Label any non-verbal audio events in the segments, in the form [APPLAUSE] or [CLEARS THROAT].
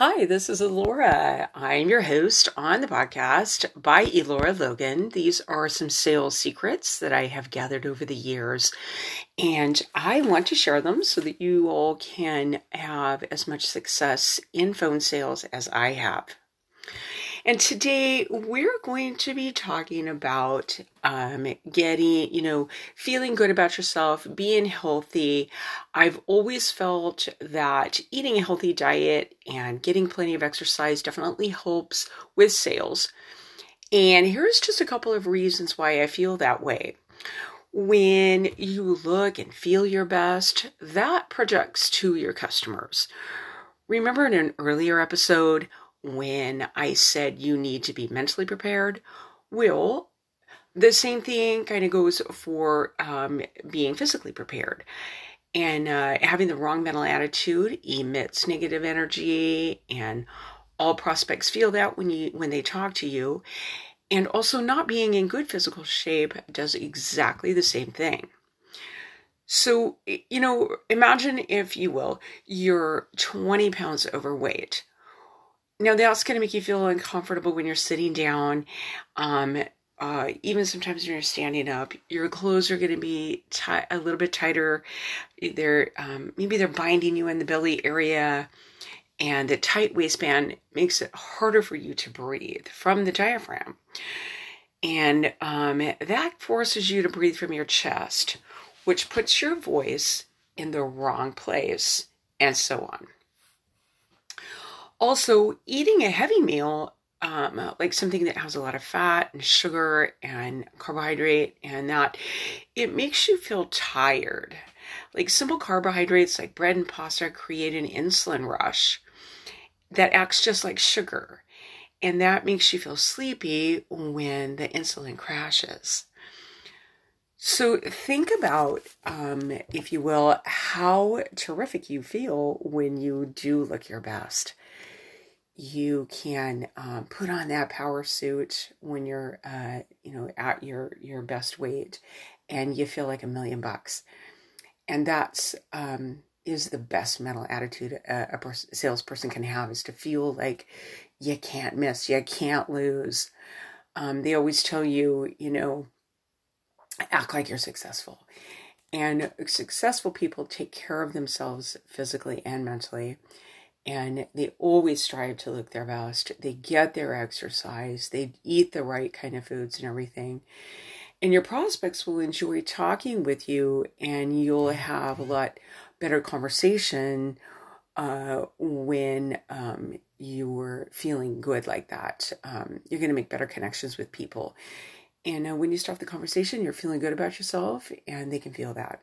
Hi, this is Elora. I'm your host on the podcast by Elora Logan. These are some sales secrets that I have gathered over the years, and I want to share them so that you all can have as much success in phone sales as I have. And today we're going to be talking about um, getting, you know, feeling good about yourself, being healthy. I've always felt that eating a healthy diet and getting plenty of exercise definitely helps with sales. And here's just a couple of reasons why I feel that way. When you look and feel your best, that projects to your customers. Remember in an earlier episode, when I said you need to be mentally prepared. Will the same thing kind of goes for um, being physically prepared. And uh, having the wrong mental attitude emits negative energy, and all prospects feel that when you when they talk to you. And also, not being in good physical shape does exactly the same thing. So, you know, imagine if you will, you're 20 pounds overweight now that's going to make you feel uncomfortable when you're sitting down. Um, uh, even sometimes when you're standing up, your clothes are going to be t- a little bit tighter. They're um, maybe they're binding you in the belly area, and the tight waistband makes it harder for you to breathe from the diaphragm, and um, that forces you to breathe from your chest, which puts your voice in the wrong place, and so on. Also, eating a heavy meal, um, like something that has a lot of fat and sugar and carbohydrate, and that it makes you feel tired. Like simple carbohydrates like bread and pasta create an insulin rush that acts just like sugar. And that makes you feel sleepy when the insulin crashes. So think about, um, if you will, how terrific you feel when you do look your best you can um, put on that power suit when you're uh, you know at your your best weight and you feel like a million bucks. And that's um, is the best mental attitude a, a pers- salesperson can have is to feel like you can't miss you can't lose. Um, they always tell you you know act like you're successful. And successful people take care of themselves physically and mentally and they always strive to look their best. They get their exercise, they eat the right kind of foods and everything. And your prospects will enjoy talking with you, and you'll have a lot better conversation uh, when um, you're feeling good like that. Um, you're going to make better connections with people. And uh, when you start the conversation, you're feeling good about yourself, and they can feel that.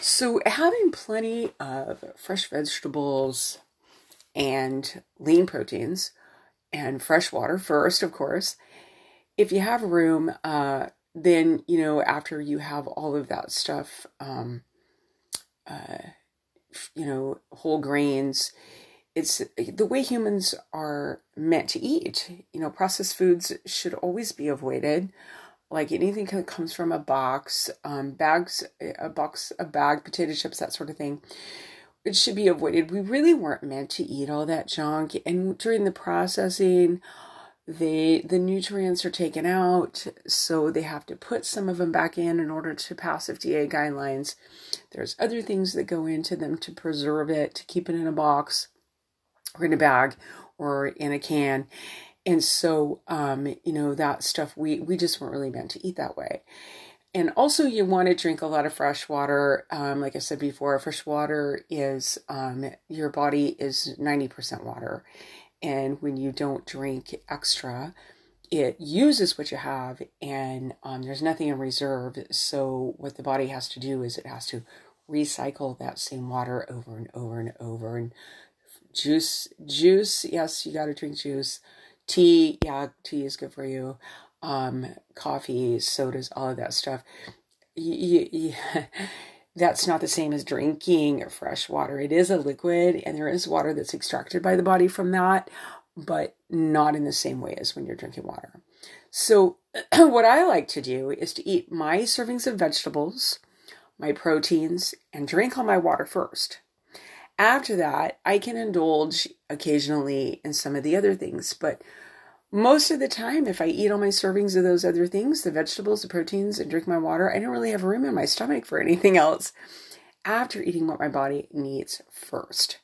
So, having plenty of fresh vegetables, and lean proteins and fresh water first, of course. If you have room, uh, then, you know, after you have all of that stuff, um, uh, you know, whole grains, it's the way humans are meant to eat. You know, processed foods should always be avoided. Like anything that comes from a box, um, bags, a box, a bag, potato chips, that sort of thing it should be avoided. We really weren't meant to eat all that junk, and during the processing, the the nutrients are taken out, so they have to put some of them back in in order to pass FDA guidelines. There's other things that go into them to preserve it, to keep it in a box, or in a bag, or in a can. And so, um, you know, that stuff we we just weren't really meant to eat that way and also you want to drink a lot of fresh water. Um, like i said before fresh water is um, your body is 90% water. And when you don't drink extra it uses what you have and um, there's nothing in reserve. So what the body has to do is it has to recycle that same water over and over and over. And juice juice yes you got to drink juice. Tea yeah tea is good for you um, coffee, sodas, all of that stuff. [LAUGHS] That's not the same as drinking fresh water. It is a liquid, and there is water that's extracted by the body from that, but not in the same way as when you're drinking water. So, [CLEARS THROAT] what I like to do is to eat my servings of vegetables, my proteins, and drink all my water first. After that, I can indulge occasionally in some of the other things, but most of the time, if I eat all my servings of those other things, the vegetables, the proteins, and drink my water, I don't really have room in my stomach for anything else after eating what my body needs first.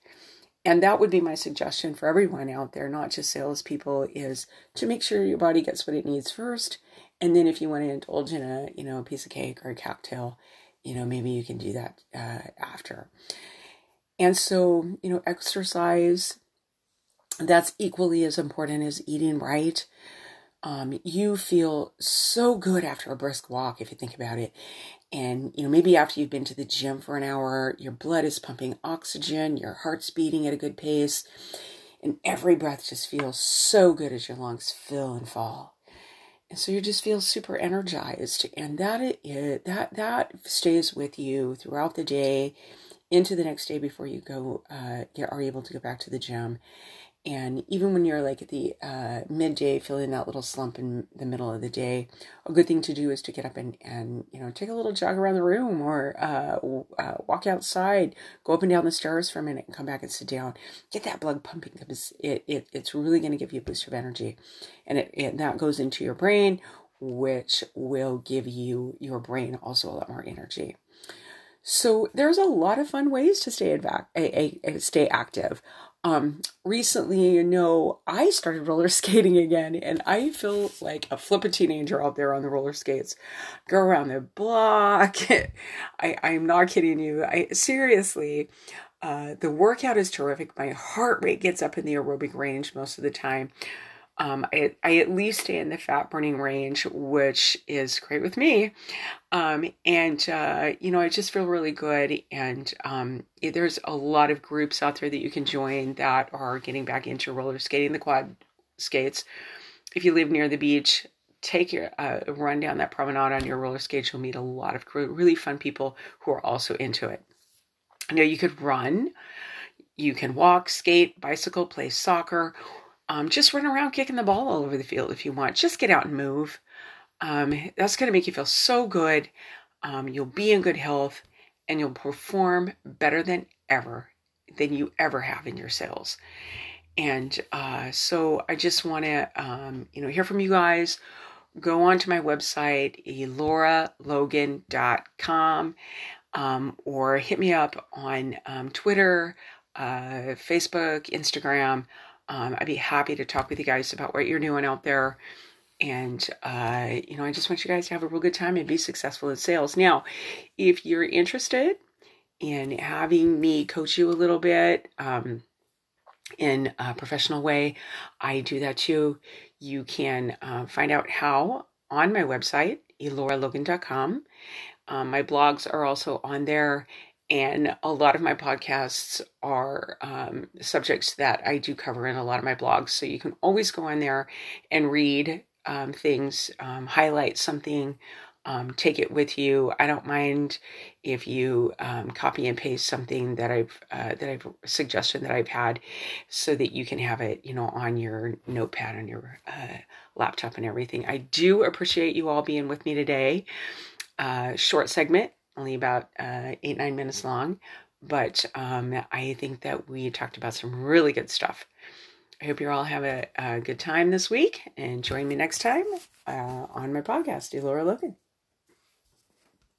And that would be my suggestion for everyone out there, not just salespeople, is to make sure your body gets what it needs first. And then if you want to indulge in a, you know, a piece of cake or a cocktail, you know, maybe you can do that uh, after. And so, you know, exercise, that's equally as important as eating right. Um, you feel so good after a brisk walk if you think about it. And you know, maybe after you've been to the gym for an hour, your blood is pumping oxygen, your heart's beating at a good pace, and every breath just feels so good as your lungs fill and fall. And so you just feel super energized, and that it, that that stays with you throughout the day, into the next day before you go uh, are able to go back to the gym and even when you're like at the uh, midday feeling that little slump in the middle of the day a good thing to do is to get up and, and you know take a little jog around the room or uh, uh, walk outside go up and down the stairs for a minute and come back and sit down. Get that blood pumping because it, it it's really going to give you a boost of energy. And it, it that goes into your brain which will give you your brain also a lot more energy. So there's a lot of fun ways to stay advac- a, a, a stay active um, recently, you know, I started roller skating again, and I feel like a flippin' teenager out there on the roller skates. Go around the block. [LAUGHS] I, I'm not kidding you. I seriously, uh, the workout is terrific. My heart rate gets up in the aerobic range most of the time. Um, I, I at least stay in the fat burning range, which is great with me. Um, and, uh, you know, I just feel really good. And um, there's a lot of groups out there that you can join that are getting back into roller skating, the quad skates. If you live near the beach, take your uh, run down that promenade on your roller skates. You'll meet a lot of really fun people who are also into it. You know, you could run, you can walk, skate, bicycle, play soccer um, just run around kicking the ball all over the field if you want. Just get out and move. Um, that's going to make you feel so good. Um, you'll be in good health and you'll perform better than ever, than you ever have in your sales. And uh, so I just want to, um, you know, hear from you guys. Go on to my website, eloralogan.com, um, or hit me up on um, Twitter, uh, Facebook, Instagram. Um, I'd be happy to talk with you guys about what you're doing out there. And, uh, you know, I just want you guys to have a real good time and be successful in sales. Now, if you're interested in having me coach you a little bit um, in a professional way, I do that too. You can uh, find out how on my website, eloralogan.com. Um, my blogs are also on there, and a lot of my podcasts are um, subjects that I do cover in a lot of my blogs. So you can always go on there and read um, things, um, highlight something, um, take it with you. I don't mind if you um, copy and paste something that I've uh, that I've suggestion that I've had, so that you can have it, you know, on your notepad on your uh, laptop and everything. I do appreciate you all being with me today. Uh, short segment only about uh, eight, nine minutes long. But um, I think that we talked about some really good stuff. I hope you all have a, a good time this week and join me next time uh, on my podcast, Elora Logan.